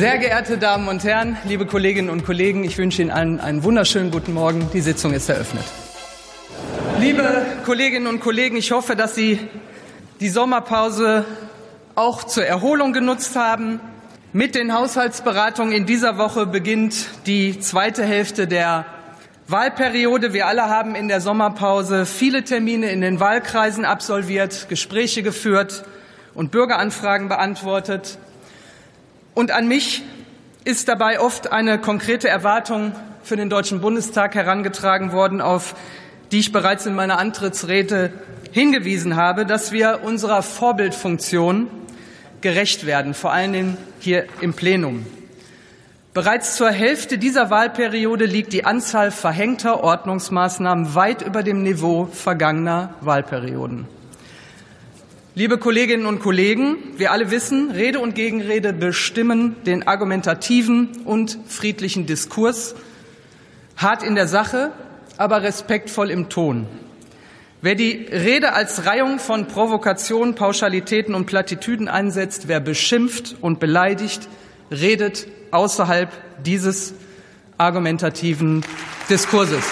Sehr geehrte Damen und Herren, liebe Kolleginnen und Kollegen, ich wünsche Ihnen allen einen wunderschönen guten Morgen. Die Sitzung ist eröffnet. Liebe Kolleginnen und Kollegen, ich hoffe, dass Sie die Sommerpause auch zur Erholung genutzt haben. Mit den Haushaltsberatungen in dieser Woche beginnt die zweite Hälfte der Wahlperiode. Wir alle haben in der Sommerpause viele Termine in den Wahlkreisen absolviert, Gespräche geführt und Bürgeranfragen beantwortet. Und an mich ist dabei oft eine konkrete Erwartung für den Deutschen Bundestag herangetragen worden, auf die ich bereits in meiner Antrittsrede hingewiesen habe, dass wir unserer Vorbildfunktion gerecht werden, vor allen Dingen hier im Plenum. Bereits zur Hälfte dieser Wahlperiode liegt die Anzahl verhängter Ordnungsmaßnahmen weit über dem Niveau vergangener Wahlperioden. Liebe Kolleginnen und Kollegen, wir alle wissen, Rede und Gegenrede bestimmen den argumentativen und friedlichen Diskurs, hart in der Sache, aber respektvoll im Ton. Wer die Rede als Reihung von Provokationen, Pauschalitäten und Plattitüden einsetzt, wer beschimpft und beleidigt, redet außerhalb dieses argumentativen Diskurses.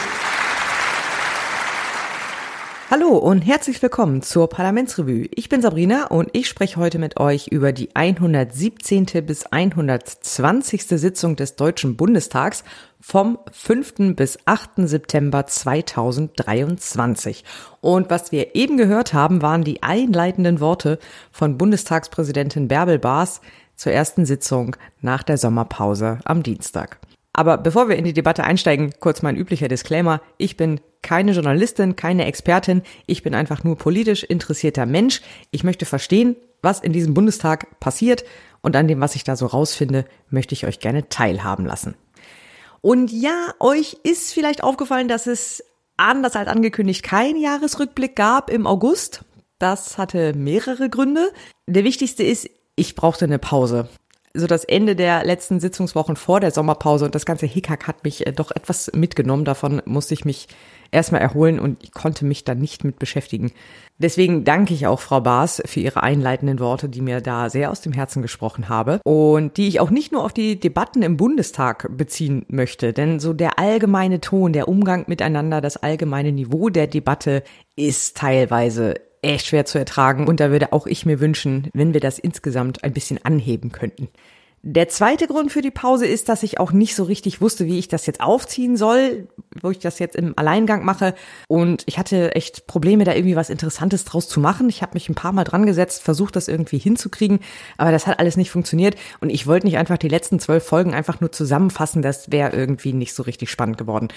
Hallo und herzlich willkommen zur Parlamentsrevue. Ich bin Sabrina und ich spreche heute mit euch über die 117. bis 120. Sitzung des Deutschen Bundestags vom 5. bis 8. September 2023. Und was wir eben gehört haben, waren die einleitenden Worte von Bundestagspräsidentin Bärbel Baas zur ersten Sitzung nach der Sommerpause am Dienstag. Aber bevor wir in die Debatte einsteigen, kurz mein üblicher Disclaimer. Ich bin keine Journalistin, keine Expertin. Ich bin einfach nur politisch interessierter Mensch. Ich möchte verstehen, was in diesem Bundestag passiert und an dem, was ich da so rausfinde, möchte ich euch gerne teilhaben lassen. Und ja, euch ist vielleicht aufgefallen, dass es anders als angekündigt kein Jahresrückblick gab im August. Das hatte mehrere Gründe. Der wichtigste ist, ich brauchte eine Pause so das Ende der letzten Sitzungswochen vor der Sommerpause und das ganze Hickhack hat mich äh, doch etwas mitgenommen. Davon musste ich mich erstmal erholen und ich konnte mich da nicht mit beschäftigen. Deswegen danke ich auch Frau Baas für ihre einleitenden Worte, die mir da sehr aus dem Herzen gesprochen habe und die ich auch nicht nur auf die Debatten im Bundestag beziehen möchte, denn so der allgemeine Ton, der Umgang miteinander, das allgemeine Niveau der Debatte ist teilweise echt schwer zu ertragen und da würde auch ich mir wünschen, wenn wir das insgesamt ein bisschen anheben könnten. Der zweite Grund für die Pause ist, dass ich auch nicht so richtig wusste, wie ich das jetzt aufziehen soll, wo ich das jetzt im Alleingang mache. Und ich hatte echt Probleme, da irgendwie was Interessantes draus zu machen. Ich habe mich ein paar Mal dran gesetzt, versucht, das irgendwie hinzukriegen, aber das hat alles nicht funktioniert. Und ich wollte nicht einfach die letzten zwölf Folgen einfach nur zusammenfassen. Das wäre irgendwie nicht so richtig spannend geworden.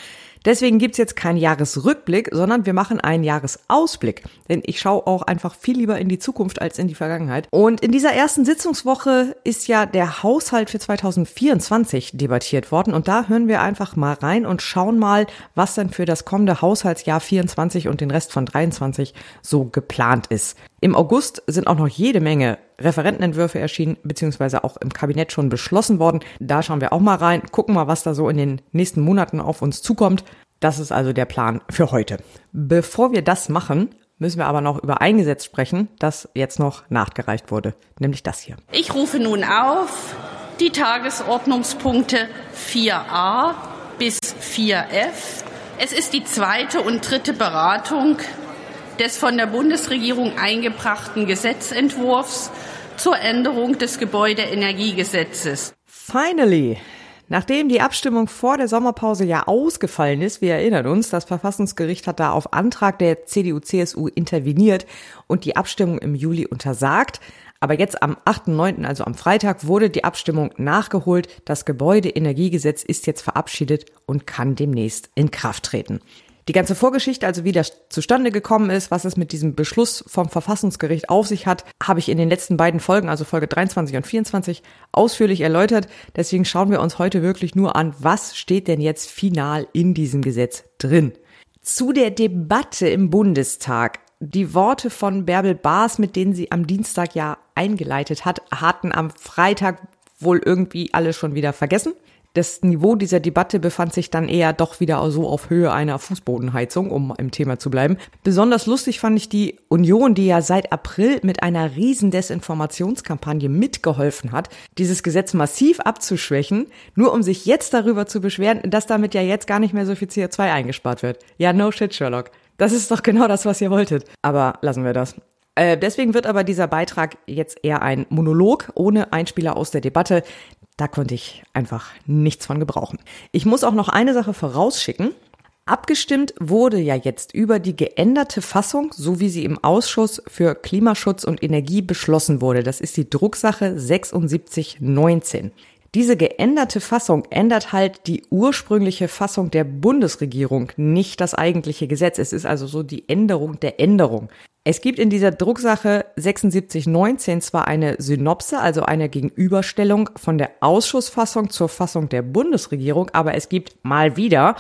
Deswegen gibt's jetzt keinen Jahresrückblick, sondern wir machen einen Jahresausblick. Denn ich schaue auch einfach viel lieber in die Zukunft als in die Vergangenheit. Und in dieser ersten Sitzungswoche ist ja der Haushalt für 2024 debattiert worden. Und da hören wir einfach mal rein und schauen mal, was denn für das kommende Haushaltsjahr 24 und den Rest von 23 so geplant ist. Im August sind auch noch jede Menge Referentenentwürfe erschienen, beziehungsweise auch im Kabinett schon beschlossen worden. Da schauen wir auch mal rein, gucken mal, was da so in den nächsten Monaten auf uns zukommt. Das ist also der Plan für heute. Bevor wir das machen, müssen wir aber noch über ein Gesetz sprechen, das jetzt noch nachgereicht wurde, nämlich das hier. Ich rufe nun auf die Tagesordnungspunkte 4a bis 4f. Es ist die zweite und dritte Beratung des von der Bundesregierung eingebrachten Gesetzentwurfs zur Änderung des Gebäudeenergiegesetzes. Finally! Nachdem die Abstimmung vor der Sommerpause ja ausgefallen ist, wir erinnern uns, das Verfassungsgericht hat da auf Antrag der CDU-CSU interveniert und die Abstimmung im Juli untersagt. Aber jetzt am 8.9., also am Freitag, wurde die Abstimmung nachgeholt. Das Gebäudeenergiegesetz ist jetzt verabschiedet und kann demnächst in Kraft treten. Die ganze Vorgeschichte, also wie das zustande gekommen ist, was es mit diesem Beschluss vom Verfassungsgericht auf sich hat, habe ich in den letzten beiden Folgen, also Folge 23 und 24, ausführlich erläutert. Deswegen schauen wir uns heute wirklich nur an, was steht denn jetzt final in diesem Gesetz drin. Zu der Debatte im Bundestag. Die Worte von Bärbel Baas, mit denen sie am Dienstag ja eingeleitet hat, hatten am Freitag wohl irgendwie alle schon wieder vergessen. Das Niveau dieser Debatte befand sich dann eher doch wieder so auf Höhe einer Fußbodenheizung, um im Thema zu bleiben. Besonders lustig fand ich die Union, die ja seit April mit einer riesen Desinformationskampagne mitgeholfen hat, dieses Gesetz massiv abzuschwächen, nur um sich jetzt darüber zu beschweren, dass damit ja jetzt gar nicht mehr so viel CO2 eingespart wird. Ja, no shit, Sherlock. Das ist doch genau das, was ihr wolltet. Aber lassen wir das. Äh, deswegen wird aber dieser Beitrag jetzt eher ein Monolog ohne Einspieler aus der Debatte. Da konnte ich einfach nichts von gebrauchen. Ich muss auch noch eine Sache vorausschicken. Abgestimmt wurde ja jetzt über die geänderte Fassung, so wie sie im Ausschuss für Klimaschutz und Energie beschlossen wurde. Das ist die Drucksache 7619. Diese geänderte Fassung ändert halt die ursprüngliche Fassung der Bundesregierung, nicht das eigentliche Gesetz. Es ist also so die Änderung der Änderung. Es gibt in dieser Drucksache 7619 zwar eine Synopse, also eine Gegenüberstellung von der Ausschussfassung zur Fassung der Bundesregierung, aber es gibt mal wieder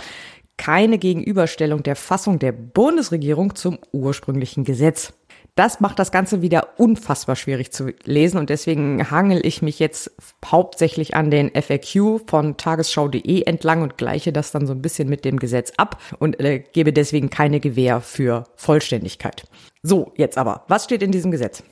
keine Gegenüberstellung der Fassung der Bundesregierung zum ursprünglichen Gesetz. Das macht das Ganze wieder unfassbar schwierig zu lesen und deswegen hangel ich mich jetzt hauptsächlich an den FAQ von tagesschau.de entlang und gleiche das dann so ein bisschen mit dem Gesetz ab und äh, gebe deswegen keine Gewähr für Vollständigkeit. So, jetzt aber, was steht in diesem Gesetz?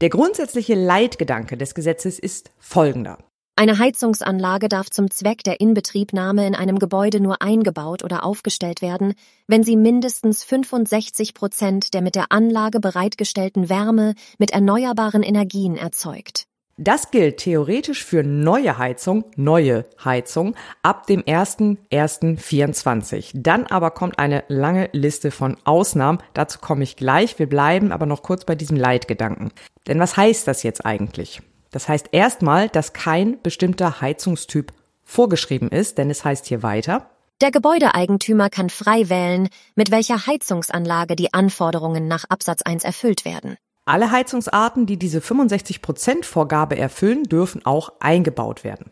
Der grundsätzliche Leitgedanke des Gesetzes ist folgender. Eine Heizungsanlage darf zum Zweck der Inbetriebnahme in einem Gebäude nur eingebaut oder aufgestellt werden, wenn sie mindestens 65 Prozent der mit der Anlage bereitgestellten Wärme mit erneuerbaren Energien erzeugt. Das gilt theoretisch für neue Heizung, neue Heizung ab dem 1.1.24. Dann aber kommt eine lange Liste von Ausnahmen. Dazu komme ich gleich. Wir bleiben aber noch kurz bei diesem Leitgedanken. Denn was heißt das jetzt eigentlich? Das heißt erstmal, dass kein bestimmter Heizungstyp vorgeschrieben ist, denn es heißt hier weiter, der Gebäudeeigentümer kann frei wählen, mit welcher Heizungsanlage die Anforderungen nach Absatz 1 erfüllt werden. Alle Heizungsarten, die diese 65% Vorgabe erfüllen, dürfen auch eingebaut werden.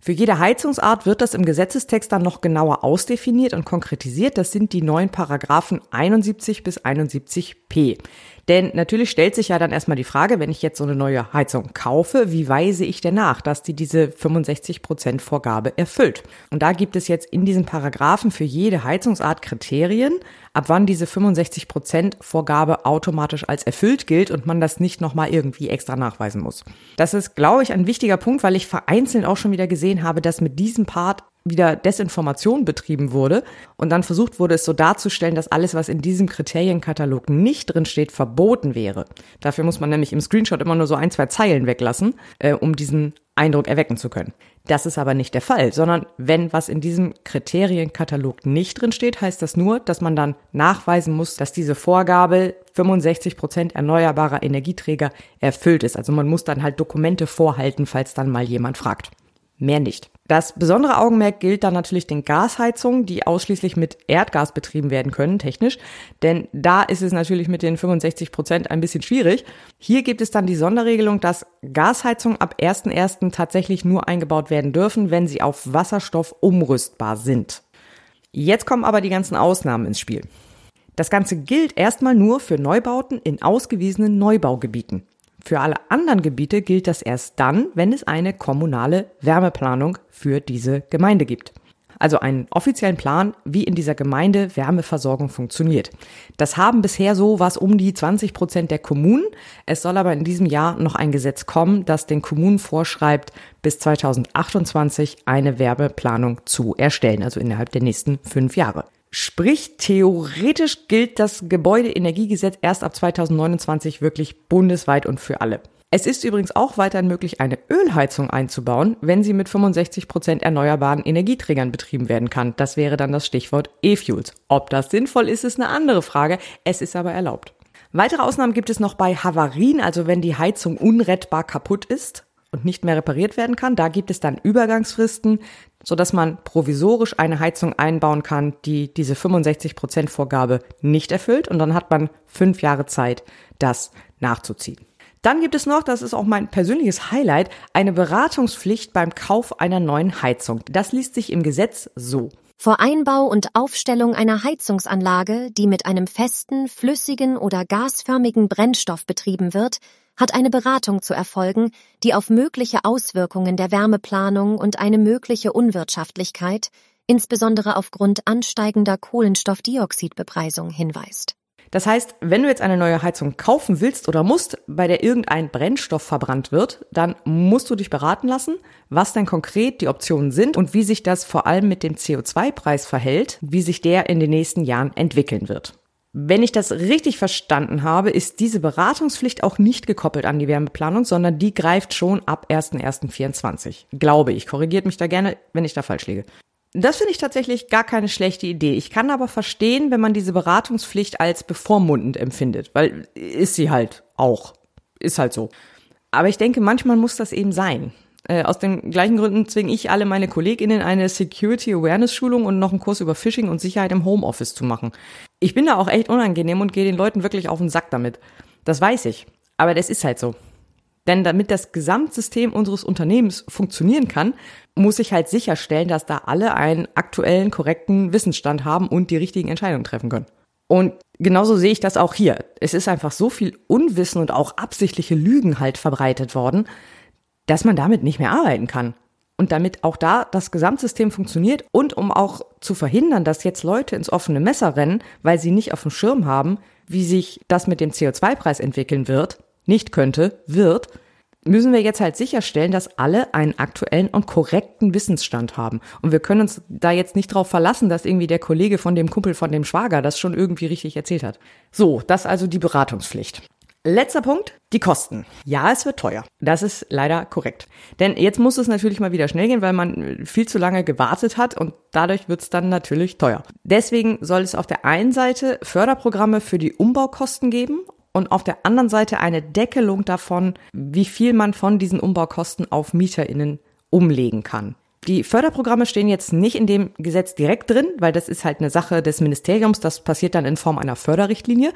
Für jede Heizungsart wird das im Gesetzestext dann noch genauer ausdefiniert und konkretisiert. Das sind die neuen Paragraphen 71 bis 71p. Denn natürlich stellt sich ja dann erstmal die Frage, wenn ich jetzt so eine neue Heizung kaufe, wie weise ich denn nach, dass die diese 65% Vorgabe erfüllt? Und da gibt es jetzt in diesen Paragraphen für jede Heizungsart Kriterien, ab wann diese 65% Vorgabe automatisch als erfüllt gilt und man das nicht nochmal irgendwie extra nachweisen muss. Das ist, glaube ich, ein wichtiger Punkt, weil ich vereinzelt auch schon wieder gesehen habe, dass mit diesem Part wieder Desinformation betrieben wurde und dann versucht wurde, es so darzustellen, dass alles, was in diesem Kriterienkatalog nicht drin steht, verboten wäre. Dafür muss man nämlich im Screenshot immer nur so ein, zwei Zeilen weglassen, äh, um diesen Eindruck erwecken zu können. Das ist aber nicht der Fall, sondern wenn was in diesem Kriterienkatalog nicht drin steht, heißt das nur, dass man dann nachweisen muss, dass diese Vorgabe 65 Prozent erneuerbarer Energieträger erfüllt ist. Also man muss dann halt Dokumente vorhalten, falls dann mal jemand fragt. Mehr nicht. Das besondere Augenmerk gilt dann natürlich den Gasheizungen, die ausschließlich mit Erdgas betrieben werden können, technisch. Denn da ist es natürlich mit den 65 Prozent ein bisschen schwierig. Hier gibt es dann die Sonderregelung, dass Gasheizungen ab 1.1. tatsächlich nur eingebaut werden dürfen, wenn sie auf Wasserstoff umrüstbar sind. Jetzt kommen aber die ganzen Ausnahmen ins Spiel. Das Ganze gilt erstmal nur für Neubauten in ausgewiesenen Neubaugebieten. Für alle anderen Gebiete gilt das erst dann, wenn es eine kommunale Wärmeplanung für diese Gemeinde gibt. Also einen offiziellen Plan, wie in dieser Gemeinde Wärmeversorgung funktioniert. Das haben bisher so was um die 20 Prozent der Kommunen. Es soll aber in diesem Jahr noch ein Gesetz kommen, das den Kommunen vorschreibt, bis 2028 eine Wärmeplanung zu erstellen, also innerhalb der nächsten fünf Jahre. Sprich, theoretisch gilt das Gebäudeenergiegesetz erst ab 2029 wirklich bundesweit und für alle. Es ist übrigens auch weiterhin möglich, eine Ölheizung einzubauen, wenn sie mit 65 Prozent erneuerbaren Energieträgern betrieben werden kann. Das wäre dann das Stichwort E-Fuels. Ob das sinnvoll ist, ist eine andere Frage. Es ist aber erlaubt. Weitere Ausnahmen gibt es noch bei Havarien, also wenn die Heizung unrettbar kaputt ist und nicht mehr repariert werden kann. Da gibt es dann Übergangsfristen, so dass man provisorisch eine Heizung einbauen kann, die diese 65 Prozent Vorgabe nicht erfüllt. Und dann hat man fünf Jahre Zeit, das nachzuziehen. Dann gibt es noch, das ist auch mein persönliches Highlight, eine Beratungspflicht beim Kauf einer neuen Heizung. Das liest sich im Gesetz so. Vor Einbau und Aufstellung einer Heizungsanlage, die mit einem festen, flüssigen oder gasförmigen Brennstoff betrieben wird, hat eine Beratung zu erfolgen, die auf mögliche Auswirkungen der Wärmeplanung und eine mögliche Unwirtschaftlichkeit, insbesondere aufgrund ansteigender Kohlenstoffdioxidbepreisung, hinweist. Das heißt, wenn du jetzt eine neue Heizung kaufen willst oder musst, bei der irgendein Brennstoff verbrannt wird, dann musst du dich beraten lassen, was denn konkret die Optionen sind und wie sich das vor allem mit dem CO2-Preis verhält, wie sich der in den nächsten Jahren entwickeln wird. Wenn ich das richtig verstanden habe, ist diese Beratungspflicht auch nicht gekoppelt an die Wärmeplanung, sondern die greift schon ab 1.1.24. Glaube ich. Korrigiert mich da gerne, wenn ich da falsch liege. Das finde ich tatsächlich gar keine schlechte Idee. Ich kann aber verstehen, wenn man diese Beratungspflicht als bevormundend empfindet, weil ist sie halt auch. Ist halt so. Aber ich denke, manchmal muss das eben sein. Äh, aus den gleichen Gründen zwinge ich alle meine KollegInnen eine Security Awareness Schulung und noch einen Kurs über Phishing und Sicherheit im Homeoffice zu machen. Ich bin da auch echt unangenehm und gehe den Leuten wirklich auf den Sack damit. Das weiß ich. Aber das ist halt so. Denn damit das Gesamtsystem unseres Unternehmens funktionieren kann, muss ich halt sicherstellen, dass da alle einen aktuellen, korrekten Wissensstand haben und die richtigen Entscheidungen treffen können. Und genauso sehe ich das auch hier. Es ist einfach so viel Unwissen und auch absichtliche Lügen halt verbreitet worden, dass man damit nicht mehr arbeiten kann. Und damit auch da das Gesamtsystem funktioniert und um auch zu verhindern, dass jetzt Leute ins offene Messer rennen, weil sie nicht auf dem Schirm haben, wie sich das mit dem CO2-Preis entwickeln wird, nicht könnte, wird, müssen wir jetzt halt sicherstellen, dass alle einen aktuellen und korrekten Wissensstand haben. Und wir können uns da jetzt nicht drauf verlassen, dass irgendwie der Kollege von dem Kumpel von dem Schwager das schon irgendwie richtig erzählt hat. So, das also die Beratungspflicht. Letzter Punkt, die Kosten. Ja, es wird teuer. Das ist leider korrekt. Denn jetzt muss es natürlich mal wieder schnell gehen, weil man viel zu lange gewartet hat und dadurch wird es dann natürlich teuer. Deswegen soll es auf der einen Seite Förderprogramme für die Umbaukosten geben und auf der anderen Seite eine Deckelung davon, wie viel man von diesen Umbaukosten auf MieterInnen umlegen kann. Die Förderprogramme stehen jetzt nicht in dem Gesetz direkt drin, weil das ist halt eine Sache des Ministeriums. Das passiert dann in Form einer Förderrichtlinie.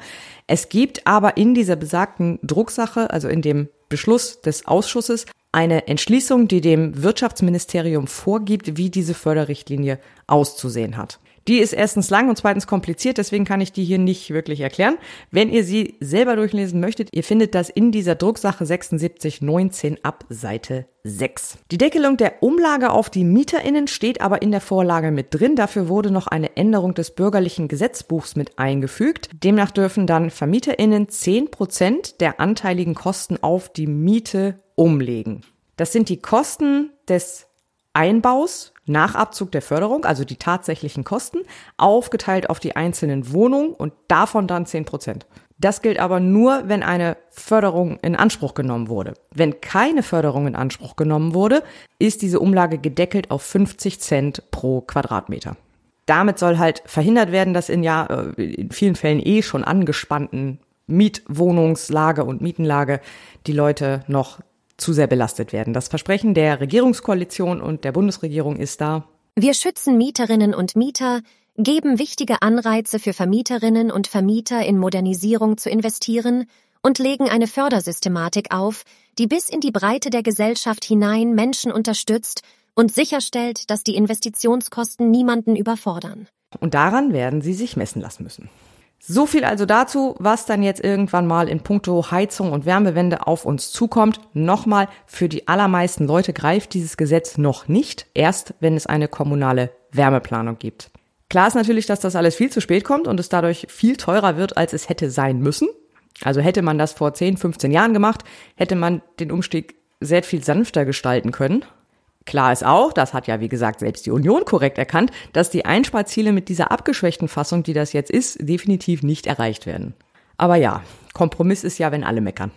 Es gibt aber in dieser besagten Drucksache, also in dem Beschluss des Ausschusses, eine Entschließung, die dem Wirtschaftsministerium vorgibt, wie diese Förderrichtlinie auszusehen hat. Die ist erstens lang und zweitens kompliziert, deswegen kann ich die hier nicht wirklich erklären. Wenn ihr sie selber durchlesen möchtet, ihr findet das in dieser Drucksache 7619 ab Seite 6. Die Deckelung der Umlage auf die MieterInnen steht aber in der Vorlage mit drin. Dafür wurde noch eine Änderung des bürgerlichen Gesetzbuchs mit eingefügt. Demnach dürfen dann VermieterInnen 10 Prozent der anteiligen Kosten auf die Miete umlegen. Das sind die Kosten des Einbaus nach Abzug der Förderung, also die tatsächlichen Kosten, aufgeteilt auf die einzelnen Wohnungen und davon dann 10 Prozent. Das gilt aber nur, wenn eine Förderung in Anspruch genommen wurde. Wenn keine Förderung in Anspruch genommen wurde, ist diese Umlage gedeckelt auf 50 Cent pro Quadratmeter. Damit soll halt verhindert werden, dass in ja äh, in vielen Fällen eh schon angespannten Mietwohnungslage und Mietenlage die Leute noch zu sehr belastet werden. Das Versprechen der Regierungskoalition und der Bundesregierung ist da. Wir schützen Mieterinnen und Mieter, geben wichtige Anreize für Vermieterinnen und Vermieter in Modernisierung zu investieren und legen eine Fördersystematik auf, die bis in die Breite der Gesellschaft hinein Menschen unterstützt und sicherstellt, dass die Investitionskosten niemanden überfordern. Und daran werden sie sich messen lassen müssen. So viel also dazu, was dann jetzt irgendwann mal in puncto Heizung und Wärmewende auf uns zukommt. Nochmal, für die allermeisten Leute greift dieses Gesetz noch nicht, erst wenn es eine kommunale Wärmeplanung gibt. Klar ist natürlich, dass das alles viel zu spät kommt und es dadurch viel teurer wird, als es hätte sein müssen. Also hätte man das vor 10, 15 Jahren gemacht, hätte man den Umstieg sehr viel sanfter gestalten können. Klar ist auch, das hat ja wie gesagt selbst die Union korrekt erkannt, dass die Einsparziele mit dieser abgeschwächten Fassung, die das jetzt ist, definitiv nicht erreicht werden. Aber ja, Kompromiss ist ja, wenn alle meckern.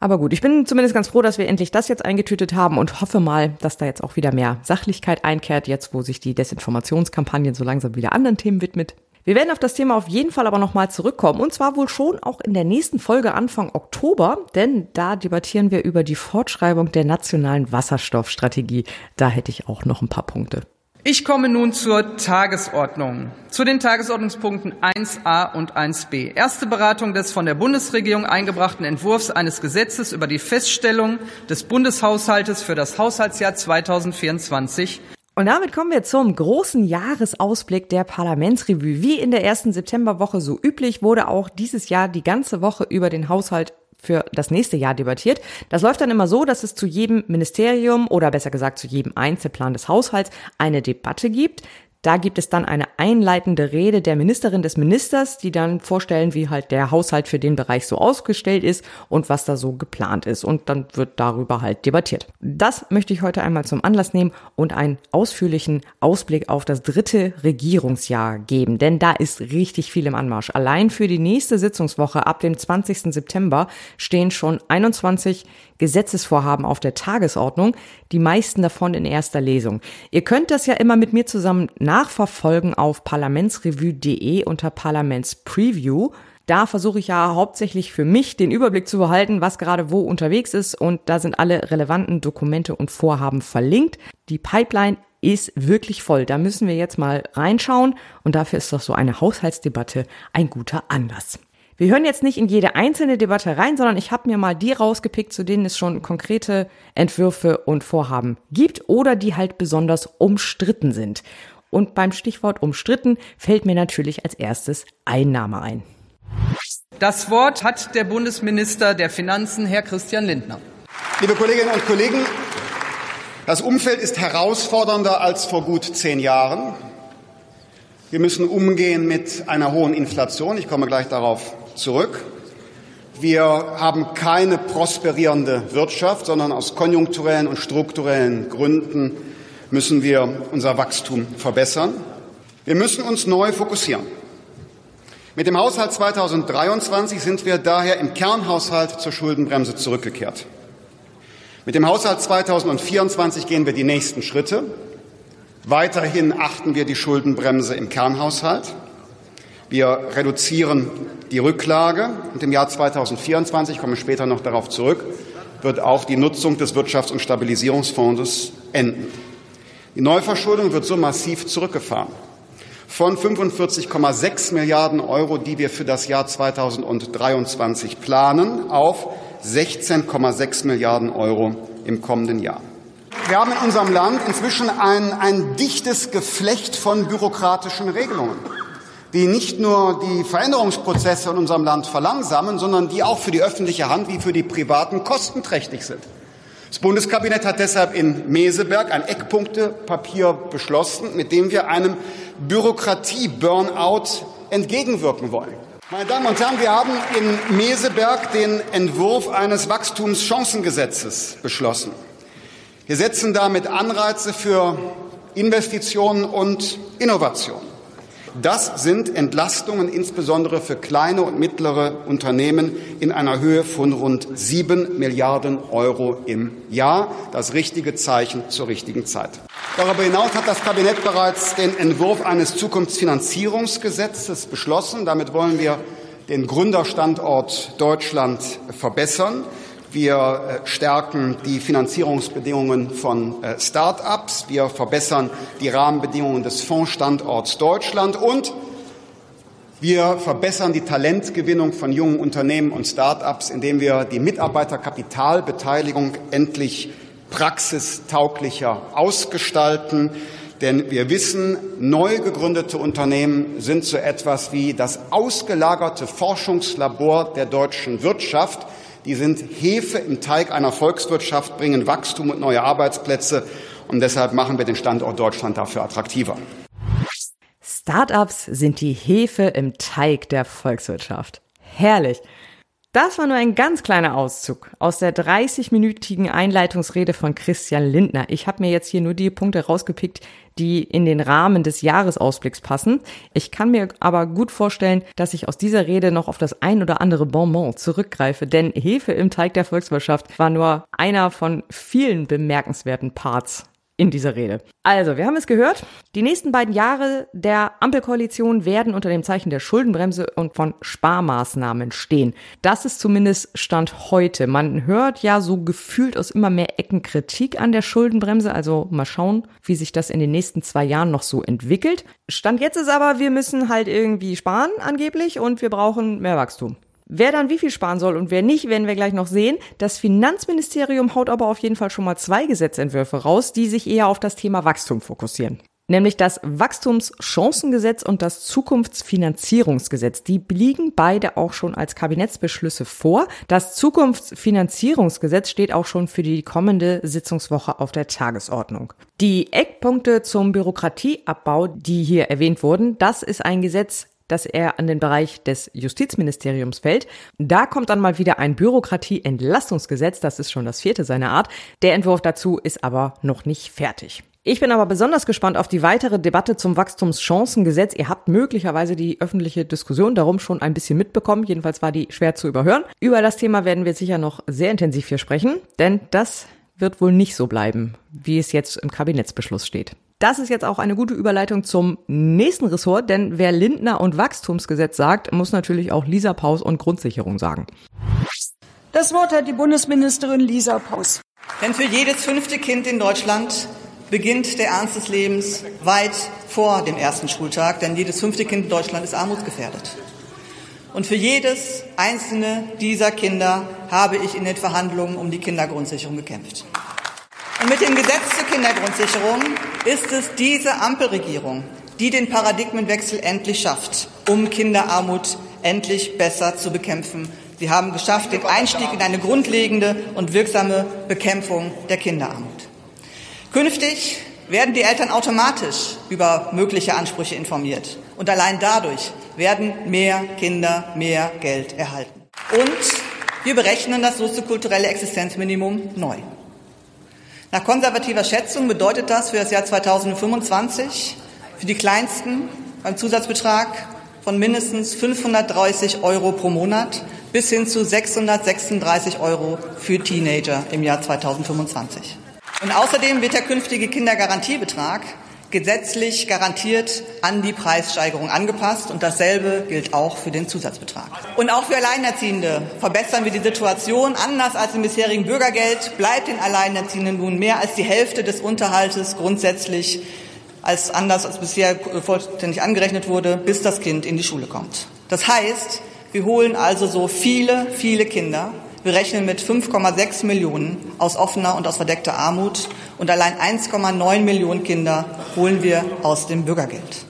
Aber gut, ich bin zumindest ganz froh, dass wir endlich das jetzt eingetütet haben und hoffe mal, dass da jetzt auch wieder mehr Sachlichkeit einkehrt, jetzt wo sich die Desinformationskampagne so langsam wieder anderen Themen widmet. Wir werden auf das Thema auf jeden Fall aber nochmal zurückkommen und zwar wohl schon auch in der nächsten Folge Anfang Oktober, denn da debattieren wir über die Fortschreibung der nationalen Wasserstoffstrategie. Da hätte ich auch noch ein paar Punkte. Ich komme nun zur Tagesordnung. Zu den Tagesordnungspunkten 1a und 1b. Erste Beratung des von der Bundesregierung eingebrachten Entwurfs eines Gesetzes über die Feststellung des Bundeshaushaltes für das Haushaltsjahr 2024 Und damit kommen wir zum großen Jahresausblick der Parlamentsrevue. Wie in der ersten Septemberwoche so üblich wurde auch dieses Jahr die ganze Woche über den Haushalt für das nächste Jahr debattiert. Das läuft dann immer so, dass es zu jedem Ministerium oder besser gesagt zu jedem Einzelplan des Haushalts eine Debatte gibt. Da gibt es dann eine einleitende Rede der Ministerin des Ministers, die dann vorstellen, wie halt der Haushalt für den Bereich so ausgestellt ist und was da so geplant ist. Und dann wird darüber halt debattiert. Das möchte ich heute einmal zum Anlass nehmen und einen ausführlichen Ausblick auf das dritte Regierungsjahr geben. Denn da ist richtig viel im Anmarsch. Allein für die nächste Sitzungswoche ab dem 20. September stehen schon 21 Gesetzesvorhaben auf der Tagesordnung, die meisten davon in erster Lesung. Ihr könnt das ja immer mit mir zusammen nachverfolgen auf parlamentsrevue.de unter Parlamentspreview. Da versuche ich ja hauptsächlich für mich den Überblick zu behalten, was gerade wo unterwegs ist und da sind alle relevanten Dokumente und Vorhaben verlinkt. Die Pipeline ist wirklich voll. Da müssen wir jetzt mal reinschauen und dafür ist doch so eine Haushaltsdebatte ein guter Anlass. Wir hören jetzt nicht in jede einzelne Debatte rein, sondern ich habe mir mal die rausgepickt, zu denen es schon konkrete Entwürfe und Vorhaben gibt oder die halt besonders umstritten sind. Und beim Stichwort umstritten fällt mir natürlich als erstes Einnahme ein. Das Wort hat der Bundesminister der Finanzen, Herr Christian Lindner. Liebe Kolleginnen und Kollegen, das Umfeld ist herausfordernder als vor gut zehn Jahren. Wir müssen umgehen mit einer hohen Inflation. Ich komme gleich darauf zurück. Wir haben keine prosperierende Wirtschaft, sondern aus konjunkturellen und strukturellen Gründen müssen wir unser Wachstum verbessern. Wir müssen uns neu fokussieren. Mit dem Haushalt 2023 sind wir daher im Kernhaushalt zur Schuldenbremse zurückgekehrt. Mit dem Haushalt 2024 gehen wir die nächsten Schritte. Weiterhin achten wir die Schuldenbremse im Kernhaushalt. Wir reduzieren die Rücklage und im Jahr 2024, ich komme später noch darauf zurück, wird auch die Nutzung des Wirtschafts- und Stabilisierungsfonds enden. Die Neuverschuldung wird so massiv zurückgefahren. Von 45,6 Milliarden Euro, die wir für das Jahr 2023 planen, auf 16,6 Milliarden Euro im kommenden Jahr. Wir haben in unserem Land inzwischen ein, ein dichtes Geflecht von bürokratischen Regelungen die nicht nur die Veränderungsprozesse in unserem Land verlangsamen, sondern die auch für die öffentliche Hand wie für die privaten kostenträchtig sind. Das Bundeskabinett hat deshalb in Meseberg ein Eckpunktepapier beschlossen, mit dem wir einem Bürokratie-Burnout entgegenwirken wollen. Meine Damen und Herren, wir haben in Meseberg den Entwurf eines Wachstumschancengesetzes beschlossen. Wir setzen damit Anreize für Investitionen und Innovation. Das sind Entlastungen insbesondere für kleine und mittlere Unternehmen in einer Höhe von rund sieben Milliarden Euro im Jahr. Das richtige Zeichen zur richtigen Zeit. Darüber hinaus hat das Kabinett bereits den Entwurf eines Zukunftsfinanzierungsgesetzes beschlossen. Damit wollen wir den Gründerstandort Deutschland verbessern. Wir äh, stärken die Finanzierungsbedingungen von äh, Start-ups. Wir verbessern die Rahmenbedingungen des Fondsstandorts Deutschland und wir verbessern die Talentgewinnung von jungen Unternehmen und Start-ups, indem wir die Mitarbeiterkapitalbeteiligung endlich praxistauglicher ausgestalten. Denn wir wissen, neu gegründete Unternehmen sind so etwas wie das ausgelagerte Forschungslabor der deutschen Wirtschaft. Die sind Hefe im Teig einer Volkswirtschaft, bringen Wachstum und neue Arbeitsplätze. Und deshalb machen wir den Standort Deutschland dafür attraktiver. Startups sind die Hefe im Teig der Volkswirtschaft. Herrlich. Das war nur ein ganz kleiner Auszug aus der 30-minütigen Einleitungsrede von Christian Lindner. Ich habe mir jetzt hier nur die Punkte rausgepickt, die in den Rahmen des Jahresausblicks passen. Ich kann mir aber gut vorstellen, dass ich aus dieser Rede noch auf das ein oder andere Bonbon zurückgreife, denn Hefe im Teig der Volkswirtschaft war nur einer von vielen bemerkenswerten Parts in dieser Rede. Also, wir haben es gehört. Die nächsten beiden Jahre der Ampelkoalition werden unter dem Zeichen der Schuldenbremse und von Sparmaßnahmen stehen. Das ist zumindest Stand heute. Man hört ja so gefühlt aus immer mehr Ecken Kritik an der Schuldenbremse. Also mal schauen, wie sich das in den nächsten zwei Jahren noch so entwickelt. Stand jetzt ist aber, wir müssen halt irgendwie sparen angeblich und wir brauchen mehr Wachstum. Wer dann wie viel sparen soll und wer nicht, werden wir gleich noch sehen. Das Finanzministerium haut aber auf jeden Fall schon mal zwei Gesetzentwürfe raus, die sich eher auf das Thema Wachstum fokussieren nämlich das Wachstumschancengesetz und das Zukunftsfinanzierungsgesetz. Die liegen beide auch schon als Kabinettsbeschlüsse vor. Das Zukunftsfinanzierungsgesetz steht auch schon für die kommende Sitzungswoche auf der Tagesordnung. Die Eckpunkte zum Bürokratieabbau, die hier erwähnt wurden, das ist ein Gesetz, dass er an den Bereich des Justizministeriums fällt. Da kommt dann mal wieder ein Bürokratieentlastungsgesetz, das ist schon das vierte seiner Art. Der Entwurf dazu ist aber noch nicht fertig. Ich bin aber besonders gespannt auf die weitere Debatte zum Wachstumschancengesetz. Ihr habt möglicherweise die öffentliche Diskussion darum schon ein bisschen mitbekommen. Jedenfalls war die schwer zu überhören. Über das Thema werden wir sicher noch sehr intensiv hier sprechen, denn das wird wohl nicht so bleiben, wie es jetzt im Kabinettsbeschluss steht. Das ist jetzt auch eine gute Überleitung zum nächsten Ressort, denn wer Lindner und Wachstumsgesetz sagt, muss natürlich auch Lisa Paus und Grundsicherung sagen. Das Wort hat die Bundesministerin Lisa Paus. Denn für jedes fünfte Kind in Deutschland beginnt der Ernst des Lebens weit vor dem ersten Schultag, denn jedes fünfte Kind in Deutschland ist armutsgefährdet. Und für jedes einzelne dieser Kinder habe ich in den Verhandlungen um die Kindergrundsicherung gekämpft. Und mit dem Gesetz zur Kindergrundsicherung ist es diese Ampelregierung, die den Paradigmenwechsel endlich schafft, um Kinderarmut endlich besser zu bekämpfen. Sie haben geschafft den Einstieg in eine grundlegende und wirksame Bekämpfung der Kinderarmut. Künftig werden die Eltern automatisch über mögliche Ansprüche informiert. Und allein dadurch werden mehr Kinder mehr Geld erhalten. Und wir berechnen das soziokulturelle Existenzminimum neu. Nach konservativer Schätzung bedeutet das für das Jahr 2025 für die Kleinsten beim Zusatzbetrag von mindestens 530 Euro pro Monat bis hin zu 636 Euro für Teenager im Jahr 2025. Und außerdem wird der künftige Kindergarantiebetrag gesetzlich garantiert an die Preissteigerung angepasst und dasselbe gilt auch für den Zusatzbetrag. Und auch für Alleinerziehende verbessern wir die Situation. Anders als im bisherigen Bürgergeld bleibt den Alleinerziehenden nun mehr als die Hälfte des Unterhaltes grundsätzlich als anders als bisher vollständig angerechnet wurde, bis das Kind in die Schule kommt. Das heißt, wir holen also so viele, viele Kinder wir rechnen mit 5,6 Millionen aus offener und aus verdeckter Armut und allein 1,9 Millionen Kinder holen wir aus dem Bürgergeld.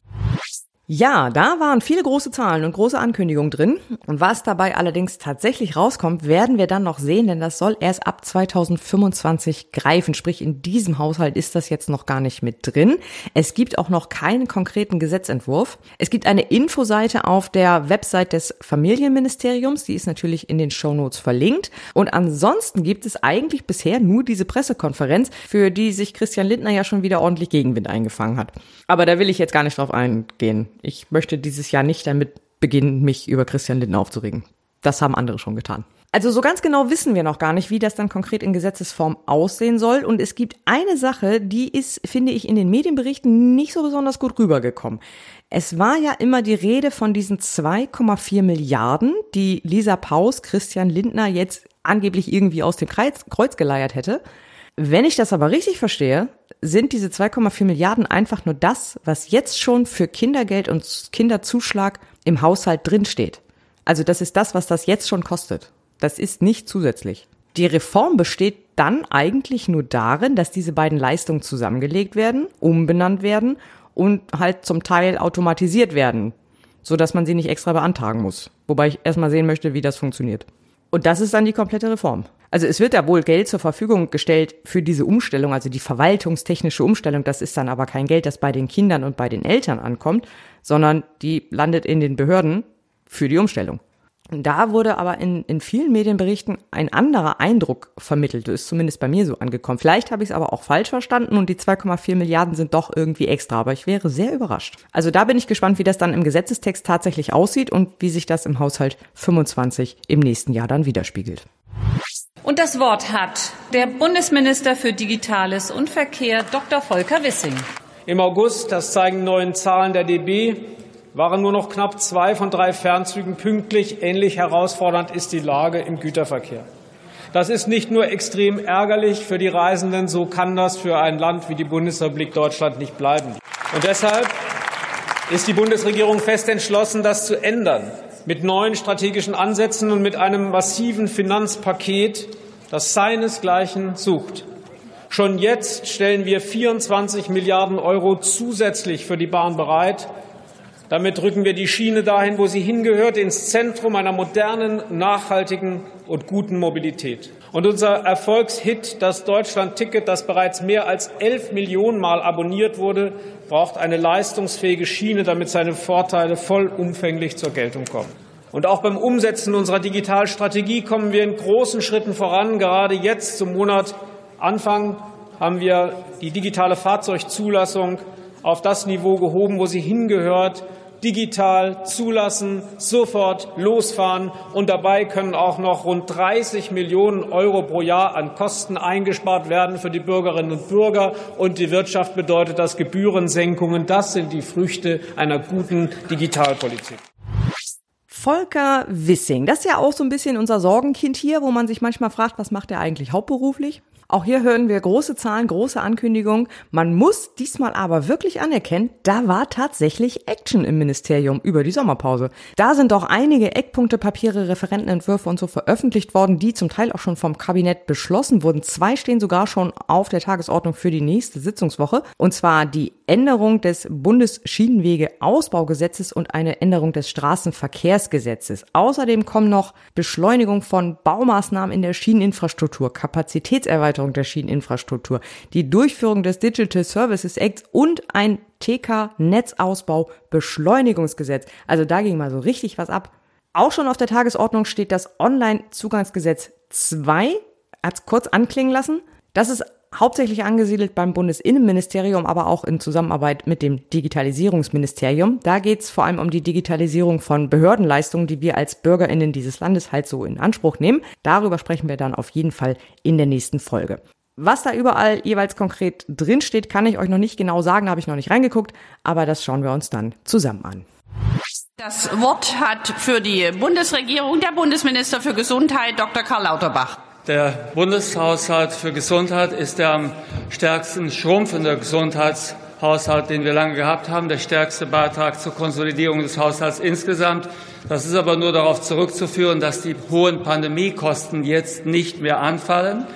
Ja, da waren viele große Zahlen und große Ankündigungen drin. Und was dabei allerdings tatsächlich rauskommt, werden wir dann noch sehen, denn das soll erst ab 2025 greifen. Sprich, in diesem Haushalt ist das jetzt noch gar nicht mit drin. Es gibt auch noch keinen konkreten Gesetzentwurf. Es gibt eine Infoseite auf der Website des Familienministeriums. Die ist natürlich in den Shownotes verlinkt. Und ansonsten gibt es eigentlich bisher nur diese Pressekonferenz, für die sich Christian Lindner ja schon wieder ordentlich Gegenwind eingefangen hat. Aber da will ich jetzt gar nicht drauf eingehen. Ich möchte dieses Jahr nicht damit beginnen, mich über Christian Lindner aufzuregen. Das haben andere schon getan. Also so ganz genau wissen wir noch gar nicht, wie das dann konkret in Gesetzesform aussehen soll. Und es gibt eine Sache, die ist, finde ich, in den Medienberichten nicht so besonders gut rübergekommen. Es war ja immer die Rede von diesen 2,4 Milliarden, die Lisa Paus Christian Lindner jetzt angeblich irgendwie aus dem Kreuz, Kreuz geleiert hätte. Wenn ich das aber richtig verstehe, sind diese 2,4 Milliarden einfach nur das, was jetzt schon für Kindergeld und Kinderzuschlag im Haushalt drinsteht. Also das ist das, was das jetzt schon kostet. Das ist nicht zusätzlich. Die Reform besteht dann eigentlich nur darin, dass diese beiden Leistungen zusammengelegt werden, umbenannt werden und halt zum Teil automatisiert werden, so dass man sie nicht extra beantragen muss. Wobei ich erstmal sehen möchte, wie das funktioniert. Und das ist dann die komplette Reform. Also es wird ja wohl Geld zur Verfügung gestellt für diese Umstellung, also die verwaltungstechnische Umstellung. Das ist dann aber kein Geld, das bei den Kindern und bei den Eltern ankommt, sondern die landet in den Behörden für die Umstellung. Da wurde aber in, in vielen Medienberichten ein anderer Eindruck vermittelt. Das ist zumindest bei mir so angekommen. Vielleicht habe ich es aber auch falsch verstanden und die 2,4 Milliarden sind doch irgendwie extra. Aber ich wäre sehr überrascht. Also da bin ich gespannt, wie das dann im Gesetzestext tatsächlich aussieht und wie sich das im Haushalt 25 im nächsten Jahr dann widerspiegelt. Und das Wort hat der Bundesminister für Digitales und Verkehr, Dr. Volker Wissing. Im August, das zeigen neuen Zahlen der DB, waren nur noch knapp zwei von drei Fernzügen pünktlich. Ähnlich herausfordernd ist die Lage im Güterverkehr. Das ist nicht nur extrem ärgerlich für die Reisenden, so kann das für ein Land wie die Bundesrepublik Deutschland nicht bleiben. Und deshalb ist die Bundesregierung fest entschlossen, das zu ändern. Mit neuen strategischen Ansätzen und mit einem massiven Finanzpaket, das seinesgleichen sucht. Schon jetzt stellen wir 24 Milliarden Euro zusätzlich für die Bahn bereit. Damit rücken wir die Schiene dahin, wo sie hingehört, ins Zentrum einer modernen, nachhaltigen und guten Mobilität. Und unser Erfolgshit, das Deutschland-Ticket, das bereits mehr als elf Millionen Mal abonniert wurde, braucht eine leistungsfähige Schiene, damit seine Vorteile vollumfänglich zur Geltung kommen. Und auch beim Umsetzen unserer Digitalstrategie kommen wir in großen Schritten voran. Gerade jetzt zum Monat Anfang haben wir die digitale Fahrzeugzulassung auf das Niveau gehoben, wo sie hingehört, digital zulassen, sofort losfahren und dabei können auch noch rund 30 Millionen Euro pro Jahr an Kosten eingespart werden für die Bürgerinnen und Bürger und die Wirtschaft bedeutet das Gebührensenkungen. Das sind die Früchte einer guten Digitalpolitik. Volker Wissing, das ist ja auch so ein bisschen unser Sorgenkind hier, wo man sich manchmal fragt, was macht er eigentlich hauptberuflich? Auch hier hören wir große Zahlen, große Ankündigungen. Man muss diesmal aber wirklich anerkennen, da war tatsächlich Action im Ministerium über die Sommerpause. Da sind doch einige Eckpunkte, Papiere, Referentenentwürfe und so veröffentlicht worden, die zum Teil auch schon vom Kabinett beschlossen wurden. Zwei stehen sogar schon auf der Tagesordnung für die nächste Sitzungswoche. Und zwar die Änderung des Bundesschienenwegeausbaugesetzes und eine Änderung des Straßenverkehrsgesetzes. Außerdem kommen noch Beschleunigung von Baumaßnahmen in der Schieneninfrastruktur, Kapazitätserweiterung Erweiterung der Schieneninfrastruktur, die Durchführung des Digital Services Acts und ein TK-Netzausbau Beschleunigungsgesetz. Also da ging mal so richtig was ab. Auch schon auf der Tagesordnung steht das Online-Zugangsgesetz 2, hat es kurz anklingen lassen. Das ist hauptsächlich angesiedelt beim Bundesinnenministerium, aber auch in Zusammenarbeit mit dem Digitalisierungsministerium. Da geht es vor allem um die Digitalisierung von Behördenleistungen, die wir als Bürgerinnen dieses Landes halt so in Anspruch nehmen. Darüber sprechen wir dann auf jeden Fall in der nächsten Folge. Was da überall jeweils konkret drinsteht, kann ich euch noch nicht genau sagen, habe ich noch nicht reingeguckt, aber das schauen wir uns dann zusammen an. Das Wort hat für die Bundesregierung der Bundesminister für Gesundheit, Dr. Karl Lauterbach. Der Bundeshaushalt für Gesundheit ist der am stärksten schrumpfende Gesundheitshaushalt, den wir lange gehabt haben, der stärkste Beitrag zur Konsolidierung des Haushalts insgesamt. Das ist aber nur darauf zurückzuführen, dass die hohen Pandemiekosten jetzt nicht mehr anfallen.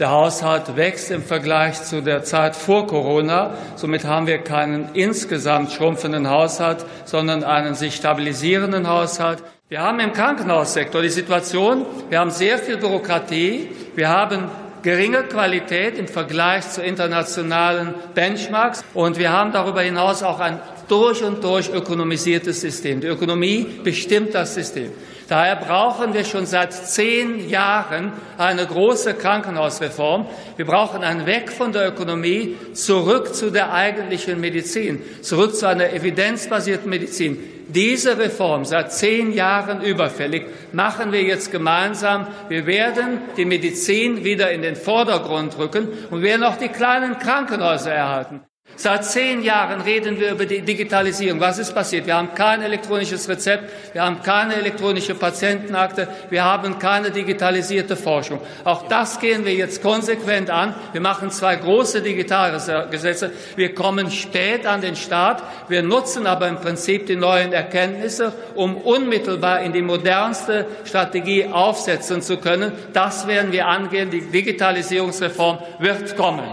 Der Haushalt wächst im Vergleich zu der Zeit vor Corona. Somit haben wir keinen insgesamt schrumpfenden Haushalt, sondern einen sich stabilisierenden Haushalt. Wir haben im Krankenhaussektor die Situation, wir haben sehr viel Bürokratie, wir haben geringe Qualität im Vergleich zu internationalen Benchmarks und wir haben darüber hinaus auch ein durch und durch ökonomisiertes System. Die Ökonomie bestimmt das System. Daher brauchen wir schon seit zehn Jahren eine große Krankenhausreform. Wir brauchen einen Weg von der Ökonomie zurück zu der eigentlichen Medizin, zurück zu einer evidenzbasierten Medizin. Diese Reform, seit zehn Jahren überfällig, machen wir jetzt gemeinsam. Wir werden die Medizin wieder in den Vordergrund rücken und werden auch die kleinen Krankenhäuser erhalten. Seit zehn Jahren reden wir über die Digitalisierung. Was ist passiert? Wir haben kein elektronisches Rezept, wir haben keine elektronische Patientenakte, wir haben keine digitalisierte Forschung. Auch das gehen wir jetzt konsequent an. Wir machen zwei große Digitalgesetze. Wir kommen spät an den Start. Wir nutzen aber im Prinzip die neuen Erkenntnisse, um unmittelbar in die modernste Strategie aufsetzen zu können. Das werden wir angehen. Die Digitalisierungsreform wird kommen.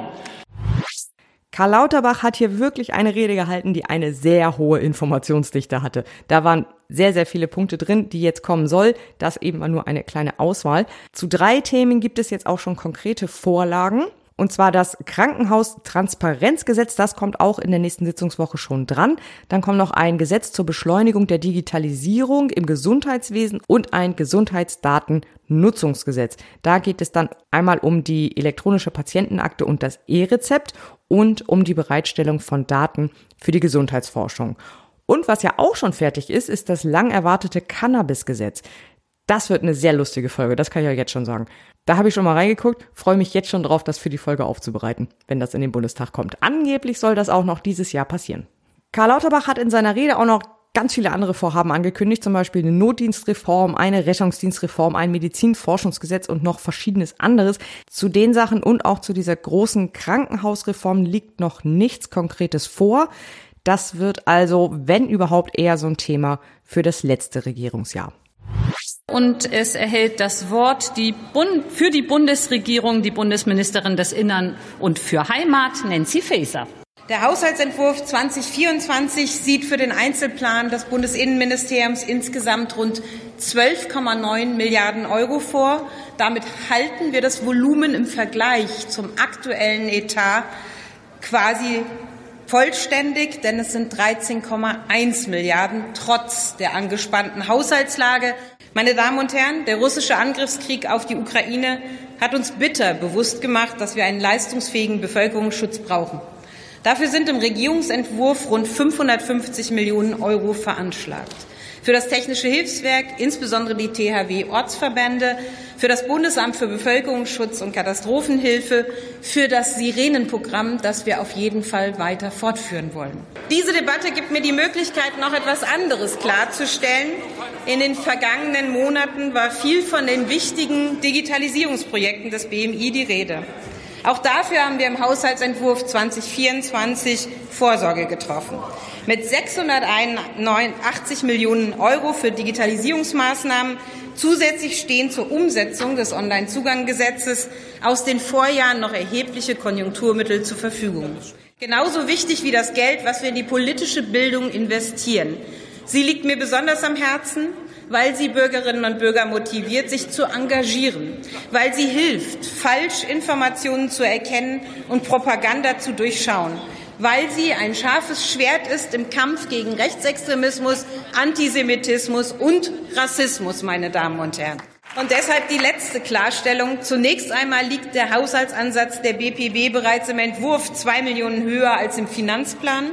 Karl Lauterbach hat hier wirklich eine Rede gehalten, die eine sehr hohe Informationsdichte hatte. Da waren sehr, sehr viele Punkte drin, die jetzt kommen soll. Das eben mal nur eine kleine Auswahl. Zu drei Themen gibt es jetzt auch schon konkrete Vorlagen. Und zwar das Krankenhaustransparenzgesetz, das kommt auch in der nächsten Sitzungswoche schon dran. Dann kommt noch ein Gesetz zur Beschleunigung der Digitalisierung im Gesundheitswesen und ein Gesundheitsdatennutzungsgesetz. Da geht es dann einmal um die elektronische Patientenakte und das E-Rezept und um die Bereitstellung von Daten für die Gesundheitsforschung. Und was ja auch schon fertig ist, ist das lang erwartete Cannabis-Gesetz. Das wird eine sehr lustige Folge, das kann ich euch jetzt schon sagen. Da habe ich schon mal reingeguckt, freue mich jetzt schon drauf, das für die Folge aufzubereiten, wenn das in den Bundestag kommt. Angeblich soll das auch noch dieses Jahr passieren. Karl Lauterbach hat in seiner Rede auch noch ganz viele andere Vorhaben angekündigt, zum Beispiel eine Notdienstreform, eine Rettungsdienstreform, ein Medizinforschungsgesetz und noch verschiedenes anderes. Zu den Sachen und auch zu dieser großen Krankenhausreform liegt noch nichts Konkretes vor. Das wird also, wenn überhaupt, eher so ein Thema für das letzte Regierungsjahr. Und es erhält das Wort die Bund für die Bundesregierung die Bundesministerin des Innern und für Heimat, Nancy Faeser. Der Haushaltsentwurf 2024 sieht für den Einzelplan des Bundesinnenministeriums insgesamt rund 12,9 Milliarden Euro vor. Damit halten wir das Volumen im Vergleich zum aktuellen Etat quasi vollständig, denn es sind 13,1 Milliarden trotz der angespannten Haushaltslage. Meine Damen und Herren, der russische Angriffskrieg auf die Ukraine hat uns bitter bewusst gemacht, dass wir einen leistungsfähigen Bevölkerungsschutz brauchen. Dafür sind im Regierungsentwurf rund 550 Millionen Euro veranschlagt. Für das Technische Hilfswerk, insbesondere die THW-Ortsverbände, für das Bundesamt für Bevölkerungsschutz und Katastrophenhilfe, für das Sirenenprogramm, das wir auf jeden Fall weiter fortführen wollen. Diese Debatte gibt mir die Möglichkeit, noch etwas anderes klarzustellen. In den vergangenen Monaten war viel von den wichtigen Digitalisierungsprojekten des BMI die Rede. Auch dafür haben wir im Haushaltsentwurf 2024 Vorsorge getroffen. Mit 681 Millionen Euro für Digitalisierungsmaßnahmen Zusätzlich stehen zur Umsetzung des Onlinezuganggesetzes aus den Vorjahren noch erhebliche Konjunkturmittel zur Verfügung. Genauso wichtig wie das Geld, was wir in die politische Bildung investieren. Sie liegt mir besonders am Herzen, weil sie Bürgerinnen und Bürger motiviert, sich zu engagieren, weil sie hilft, Falschinformationen zu erkennen und Propaganda zu durchschauen, weil sie ein scharfes Schwert ist im Kampf gegen Rechtsextremismus, Antisemitismus und Rassismus, meine Damen und Herren. Und deshalb die letzte Klarstellung. Zunächst einmal liegt der Haushaltsansatz der BPB bereits im Entwurf zwei Millionen höher als im Finanzplan.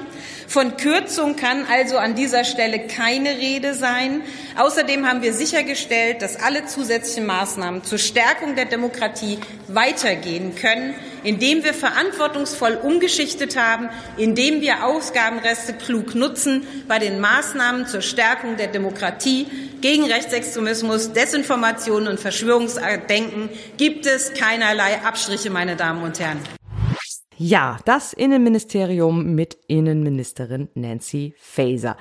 Von Kürzung kann also an dieser Stelle keine Rede sein. Außerdem haben wir sichergestellt, dass alle zusätzlichen Maßnahmen zur Stärkung der Demokratie weitergehen können, indem wir verantwortungsvoll umgeschichtet haben, indem wir Ausgabenreste klug nutzen bei den Maßnahmen zur Stärkung der Demokratie gegen Rechtsextremismus, Desinformation und Verschwörungsdenken gibt es keinerlei Abstriche, meine Damen und Herren. Ja, das Innenministerium mit Innenministerin Nancy Faeser.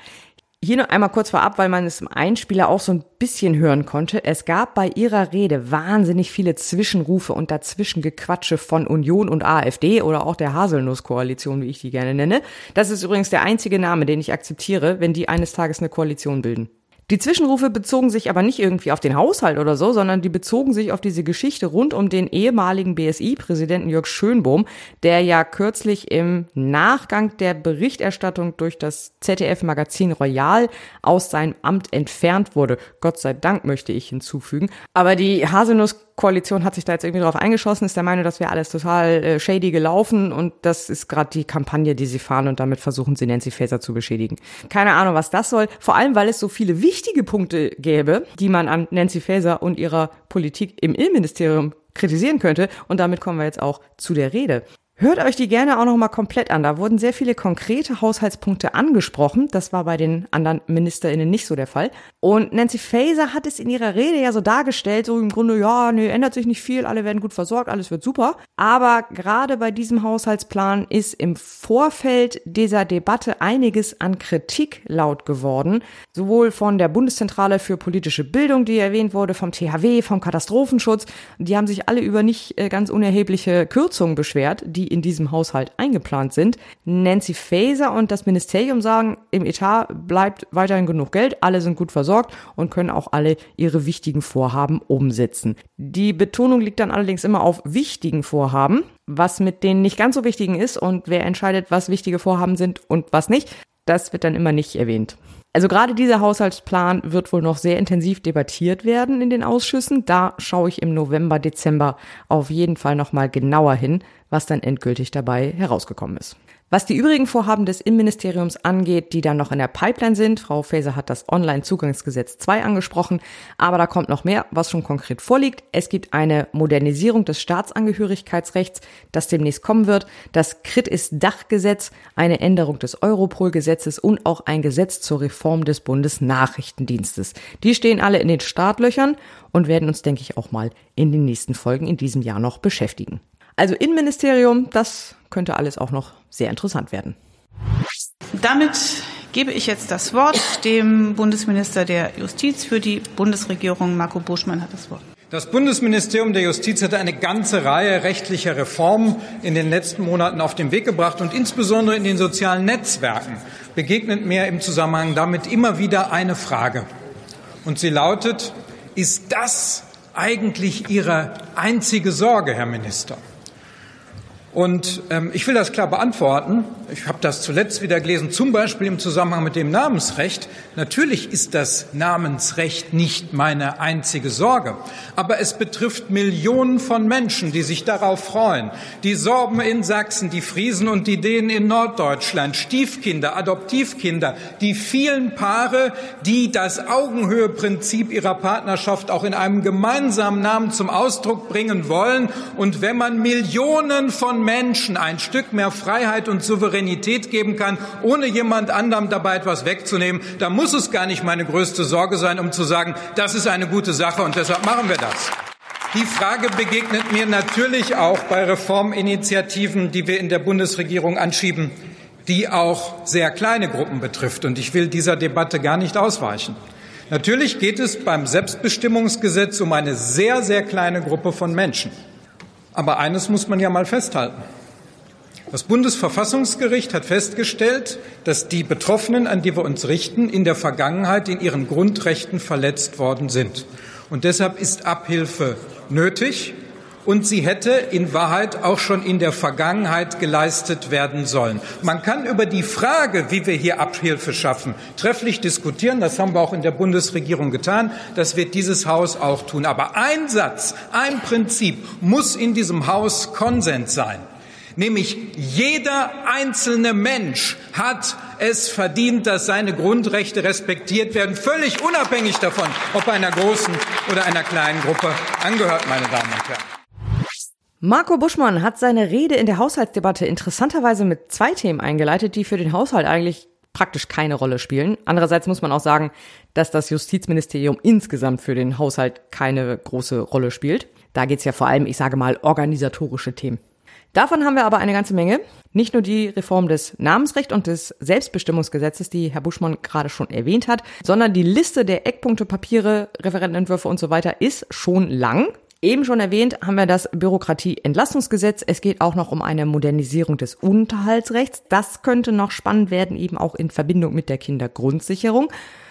Hier noch einmal kurz vorab, weil man es im Einspieler auch so ein bisschen hören konnte. Es gab bei ihrer Rede wahnsinnig viele Zwischenrufe und Dazwischengequatsche von Union und AfD oder auch der Haselnuss-Koalition, wie ich die gerne nenne. Das ist übrigens der einzige Name, den ich akzeptiere, wenn die eines Tages eine Koalition bilden. Die Zwischenrufe bezogen sich aber nicht irgendwie auf den Haushalt oder so, sondern die bezogen sich auf diese Geschichte rund um den ehemaligen BSI-Präsidenten Jörg Schönbohm, der ja kürzlich im Nachgang der Berichterstattung durch das ZDF-Magazin Royal aus seinem Amt entfernt wurde. Gott sei Dank möchte ich hinzufügen. Aber die Haselnuss Koalition hat sich da jetzt irgendwie drauf eingeschossen, ist der Meinung, das wäre alles total äh, shady gelaufen und das ist gerade die Kampagne, die sie fahren und damit versuchen sie Nancy Faeser zu beschädigen. Keine Ahnung, was das soll. Vor allem, weil es so viele wichtige Punkte gäbe, die man an Nancy Faeser und ihrer Politik im Innenministerium kritisieren könnte. Und damit kommen wir jetzt auch zu der Rede. Hört euch die gerne auch noch mal komplett an. Da wurden sehr viele konkrete Haushaltspunkte angesprochen. Das war bei den anderen MinisterInnen nicht so der Fall. Und Nancy Faeser hat es in ihrer Rede ja so dargestellt, so im Grunde, ja, nee, ändert sich nicht viel, alle werden gut versorgt, alles wird super. Aber gerade bei diesem Haushaltsplan ist im Vorfeld dieser Debatte einiges an Kritik laut geworden. Sowohl von der Bundeszentrale für politische Bildung, die erwähnt wurde, vom THW, vom Katastrophenschutz. Die haben sich alle über nicht äh, ganz unerhebliche Kürzungen beschwert, die in diesem Haushalt eingeplant sind. Nancy Faeser und das Ministerium sagen, im Etat bleibt weiterhin genug Geld, alle sind gut versorgt und können auch alle ihre wichtigen Vorhaben umsetzen. Die Betonung liegt dann allerdings immer auf wichtigen Vorhaben, was mit denen nicht ganz so wichtigen ist und wer entscheidet, was wichtige Vorhaben sind und was nicht, das wird dann immer nicht erwähnt. Also gerade dieser Haushaltsplan wird wohl noch sehr intensiv debattiert werden in den Ausschüssen. Da schaue ich im November, Dezember auf jeden Fall nochmal genauer hin, was dann endgültig dabei herausgekommen ist. Was die übrigen Vorhaben des Innenministeriums angeht, die dann noch in der Pipeline sind, Frau Faeser hat das Online-Zugangsgesetz 2 angesprochen, aber da kommt noch mehr, was schon konkret vorliegt. Es gibt eine Modernisierung des Staatsangehörigkeitsrechts, das demnächst kommen wird, das Krit-Ist-Dach-Gesetz, eine Änderung des Europol-Gesetzes und auch ein Gesetz zur Reform des Bundesnachrichtendienstes. Die stehen alle in den Startlöchern und werden uns, denke ich, auch mal in den nächsten Folgen in diesem Jahr noch beschäftigen. Also Innenministerium, das könnte alles auch noch sehr interessant werden. Damit gebe ich jetzt das Wort dem Bundesminister der Justiz für die Bundesregierung. Marco Buschmann hat das Wort. Das Bundesministerium der Justiz hat eine ganze Reihe rechtlicher Reformen in den letzten Monaten auf den Weg gebracht und insbesondere in den sozialen Netzwerken begegnet mir im Zusammenhang damit immer wieder eine Frage. Und sie lautet, ist das eigentlich Ihre einzige Sorge, Herr Minister? Und ähm, ich will das klar beantworten. Ich habe das zuletzt wieder gelesen, zum Beispiel im Zusammenhang mit dem Namensrecht. Natürlich ist das Namensrecht nicht meine einzige Sorge, aber es betrifft Millionen von Menschen, die sich darauf freuen. Die Sorben in Sachsen, die Friesen und die Dänen in Norddeutschland, Stiefkinder, Adoptivkinder, die vielen Paare, die das Augenhöheprinzip ihrer Partnerschaft auch in einem gemeinsamen Namen zum Ausdruck bringen wollen. Und wenn man Millionen von Menschen ein Stück mehr Freiheit und Souveränität geben kann, ohne jemand anderem dabei etwas wegzunehmen, dann muss es gar nicht meine größte Sorge sein, um zu sagen, das ist eine gute Sache und deshalb machen wir das. Die Frage begegnet mir natürlich auch bei Reforminitiativen, die wir in der Bundesregierung anschieben, die auch sehr kleine Gruppen betrifft. Und ich will dieser Debatte gar nicht ausweichen. Natürlich geht es beim Selbstbestimmungsgesetz um eine sehr, sehr kleine Gruppe von Menschen. Aber eines muss man ja mal festhalten. Das Bundesverfassungsgericht hat festgestellt, dass die Betroffenen, an die wir uns richten, in der Vergangenheit in ihren Grundrechten verletzt worden sind. Und deshalb ist Abhilfe nötig und sie hätte in Wahrheit auch schon in der Vergangenheit geleistet werden sollen. Man kann über die Frage, wie wir hier Abhilfe schaffen, trefflich diskutieren. Das haben wir auch in der Bundesregierung getan. Das wird dieses Haus auch tun. Aber ein Satz, ein Prinzip muss in diesem Haus Konsens sein. Nämlich jeder einzelne Mensch hat es verdient, dass seine Grundrechte respektiert werden, völlig unabhängig davon, ob er einer großen oder einer kleinen Gruppe angehört, meine Damen und Herren. Marco Buschmann hat seine Rede in der Haushaltsdebatte interessanterweise mit zwei Themen eingeleitet, die für den Haushalt eigentlich praktisch keine Rolle spielen. Andererseits muss man auch sagen, dass das Justizministerium insgesamt für den Haushalt keine große Rolle spielt. Da geht's ja vor allem, ich sage mal, organisatorische Themen. Davon haben wir aber eine ganze Menge. Nicht nur die Reform des Namensrechts und des Selbstbestimmungsgesetzes, die Herr Buschmann gerade schon erwähnt hat, sondern die Liste der Eckpunkte, Papiere, Referentenentwürfe und so weiter ist schon lang. Eben schon erwähnt haben wir das Bürokratieentlastungsgesetz. Es geht auch noch um eine Modernisierung des Unterhaltsrechts. Das könnte noch spannend werden, eben auch in Verbindung mit der Kindergrundsicherung.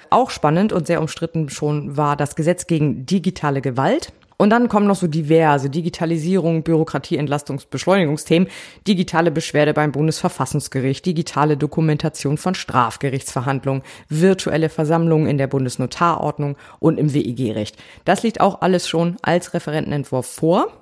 Auch spannend und sehr umstritten schon war das Gesetz gegen digitale Gewalt. Und dann kommen noch so diverse Digitalisierung, Bürokratie, Entlastungsbeschleunigungsthemen, digitale Beschwerde beim Bundesverfassungsgericht, digitale Dokumentation von Strafgerichtsverhandlungen, virtuelle Versammlungen in der Bundesnotarordnung und im WEG-Recht. Das liegt auch alles schon als Referentenentwurf vor.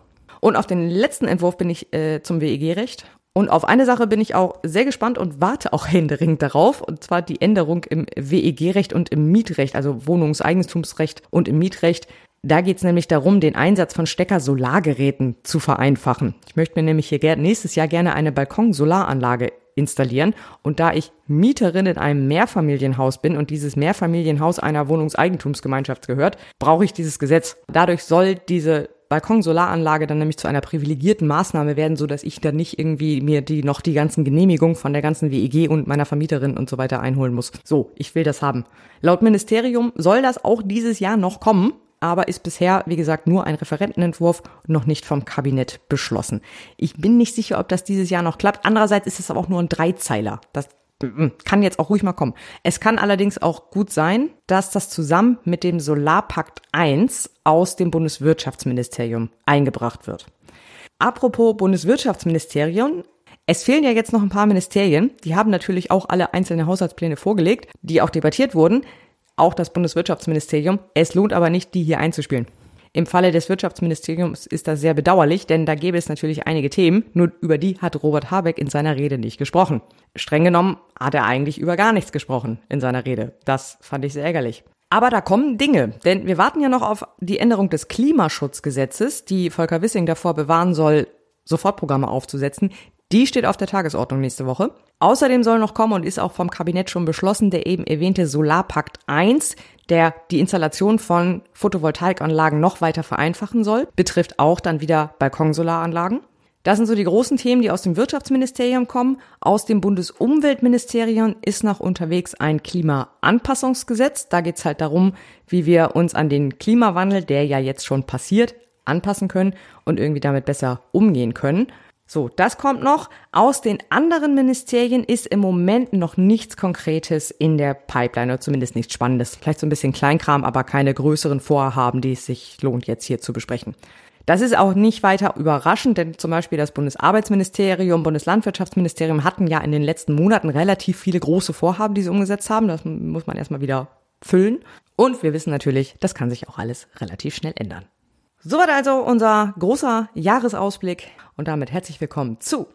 Und auf den letzten Entwurf bin ich äh, zum WEG-Recht und auf eine Sache bin ich auch sehr gespannt und warte auch händeringend darauf, und zwar die Änderung im WEG-Recht und im Mietrecht, also Wohnungseigentumsrecht und im Mietrecht. Da geht es nämlich darum, den Einsatz von Stecker-Solargeräten zu vereinfachen. Ich möchte mir nämlich hier nächstes Jahr gerne eine Balkon-Solaranlage installieren. Und da ich Mieterin in einem Mehrfamilienhaus bin und dieses Mehrfamilienhaus einer Wohnungseigentumsgemeinschaft gehört, brauche ich dieses Gesetz. Dadurch soll diese Balkonsolaranlage dann nämlich zu einer privilegierten Maßnahme werden, so dass ich dann nicht irgendwie mir die noch die ganzen Genehmigungen von der ganzen WEG und meiner Vermieterin und so weiter einholen muss. So, ich will das haben. Laut Ministerium soll das auch dieses Jahr noch kommen, aber ist bisher, wie gesagt, nur ein Referentenentwurf noch nicht vom Kabinett beschlossen. Ich bin nicht sicher, ob das dieses Jahr noch klappt. Andererseits ist es aber auch nur ein Dreizeiler. Das kann jetzt auch ruhig mal kommen. Es kann allerdings auch gut sein, dass das zusammen mit dem Solarpakt 1 aus dem Bundeswirtschaftsministerium eingebracht wird. Apropos Bundeswirtschaftsministerium, es fehlen ja jetzt noch ein paar Ministerien. Die haben natürlich auch alle einzelne Haushaltspläne vorgelegt, die auch debattiert wurden. Auch das Bundeswirtschaftsministerium. Es lohnt aber nicht, die hier einzuspielen. Im Falle des Wirtschaftsministeriums ist das sehr bedauerlich, denn da gäbe es natürlich einige Themen, nur über die hat Robert Habeck in seiner Rede nicht gesprochen. Streng genommen hat er eigentlich über gar nichts gesprochen in seiner Rede. Das fand ich sehr ärgerlich. Aber da kommen Dinge, denn wir warten ja noch auf die Änderung des Klimaschutzgesetzes, die Volker Wissing davor bewahren soll, Sofortprogramme aufzusetzen. Die steht auf der Tagesordnung nächste Woche. Außerdem soll noch kommen und ist auch vom Kabinett schon beschlossen der eben erwähnte Solarpakt 1, der die Installation von Photovoltaikanlagen noch weiter vereinfachen soll, betrifft auch dann wieder Balkonsolaranlagen. Das sind so die großen Themen, die aus dem Wirtschaftsministerium kommen. Aus dem Bundesumweltministerium ist noch unterwegs ein Klimaanpassungsgesetz. Da geht's halt darum, wie wir uns an den Klimawandel, der ja jetzt schon passiert, anpassen können und irgendwie damit besser umgehen können. So, das kommt noch. Aus den anderen Ministerien ist im Moment noch nichts Konkretes in der Pipeline oder zumindest nichts Spannendes. Vielleicht so ein bisschen Kleinkram, aber keine größeren Vorhaben, die es sich lohnt, jetzt hier zu besprechen. Das ist auch nicht weiter überraschend, denn zum Beispiel das Bundesarbeitsministerium, Bundeslandwirtschaftsministerium hatten ja in den letzten Monaten relativ viele große Vorhaben, die sie umgesetzt haben. Das muss man erstmal wieder füllen. Und wir wissen natürlich, das kann sich auch alles relativ schnell ändern. Soweit also unser großer Jahresausblick und damit herzlich willkommen zu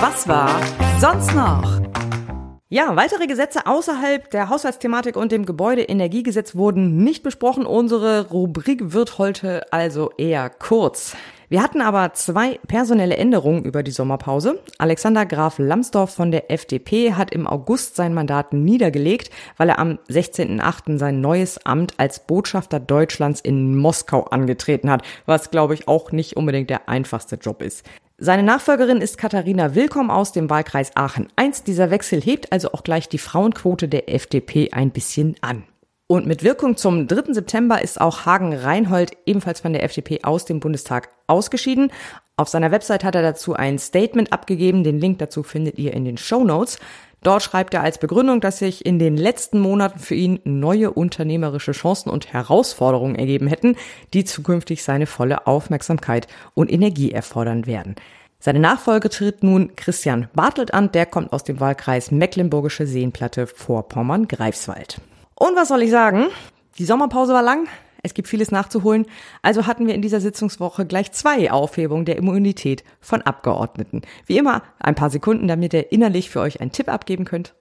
Was war sonst noch? Ja, weitere Gesetze außerhalb der Haushaltsthematik und dem Gebäudeenergiegesetz wurden nicht besprochen. Unsere Rubrik wird heute also eher kurz. Wir hatten aber zwei personelle Änderungen über die Sommerpause. Alexander Graf Lambsdorff von der FDP hat im August sein Mandat niedergelegt, weil er am 16.08. sein neues Amt als Botschafter Deutschlands in Moskau angetreten hat, was glaube ich auch nicht unbedingt der einfachste Job ist. Seine Nachfolgerin ist Katharina Willkomm aus dem Wahlkreis Aachen 1. Dieser Wechsel hebt also auch gleich die Frauenquote der FDP ein bisschen an. Und mit Wirkung zum 3. September ist auch Hagen Reinhold ebenfalls von der FDP aus dem Bundestag ausgeschieden. Auf seiner Website hat er dazu ein Statement abgegeben. Den Link dazu findet ihr in den Show Notes. Dort schreibt er als Begründung, dass sich in den letzten Monaten für ihn neue unternehmerische Chancen und Herausforderungen ergeben hätten, die zukünftig seine volle Aufmerksamkeit und Energie erfordern werden. Seine Nachfolge tritt nun Christian Bartelt an, der kommt aus dem Wahlkreis Mecklenburgische Seenplatte vor Pommern-Greifswald. Und was soll ich sagen? Die Sommerpause war lang, es gibt vieles nachzuholen. Also hatten wir in dieser Sitzungswoche gleich zwei Aufhebungen der Immunität von Abgeordneten. Wie immer ein paar Sekunden, damit ihr innerlich für euch einen Tipp abgeben könnt.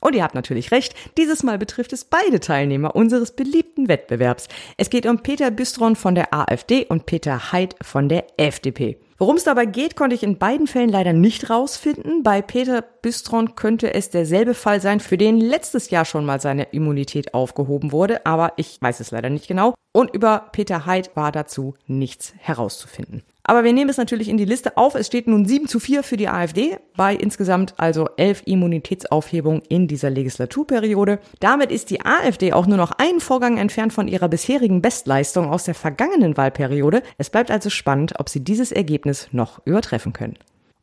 Und ihr habt natürlich recht, dieses Mal betrifft es beide Teilnehmer unseres beliebten Wettbewerbs. Es geht um Peter Büstron von der AfD und Peter Heid von der FDP. Worum es dabei geht, konnte ich in beiden Fällen leider nicht rausfinden. Bei Peter Bistron könnte es derselbe Fall sein, für den letztes Jahr schon mal seine Immunität aufgehoben wurde, aber ich weiß es leider nicht genau. Und über Peter Heid war dazu nichts herauszufinden. Aber wir nehmen es natürlich in die Liste auf. Es steht nun 7 zu 4 für die AfD bei insgesamt also 11 Immunitätsaufhebungen in dieser Legislaturperiode. Damit ist die AfD auch nur noch einen Vorgang entfernt von ihrer bisherigen Bestleistung aus der vergangenen Wahlperiode. Es bleibt also spannend, ob sie dieses Ergebnis noch übertreffen können.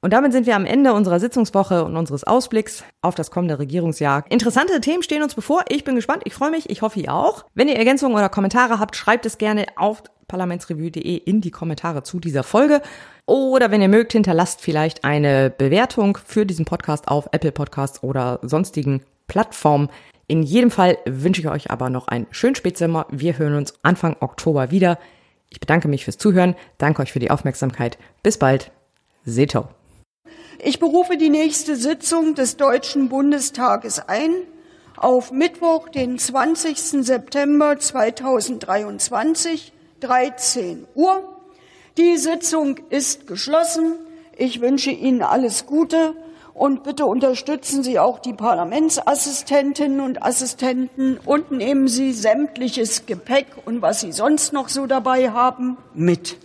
Und damit sind wir am Ende unserer Sitzungswoche und unseres Ausblicks auf das kommende Regierungsjahr. Interessante Themen stehen uns bevor. Ich bin gespannt. Ich freue mich. Ich hoffe, ihr auch. Wenn ihr Ergänzungen oder Kommentare habt, schreibt es gerne auf parlamentsrevue.de in die Kommentare zu dieser Folge. Oder wenn ihr mögt, hinterlasst vielleicht eine Bewertung für diesen Podcast auf Apple Podcasts oder sonstigen Plattformen. In jedem Fall wünsche ich euch aber noch einen schönen Spätsommer. Wir hören uns Anfang Oktober wieder. Ich bedanke mich fürs Zuhören, danke euch für die Aufmerksamkeit. Bis bald. Seto. Ich berufe die nächste Sitzung des Deutschen Bundestages ein auf Mittwoch, den 20. September 2023 13 Uhr. Die Sitzung ist geschlossen. Ich wünsche Ihnen alles Gute und bitte unterstützen Sie auch die Parlamentsassistentinnen und Assistenten und nehmen Sie sämtliches Gepäck und was Sie sonst noch so dabei haben mit.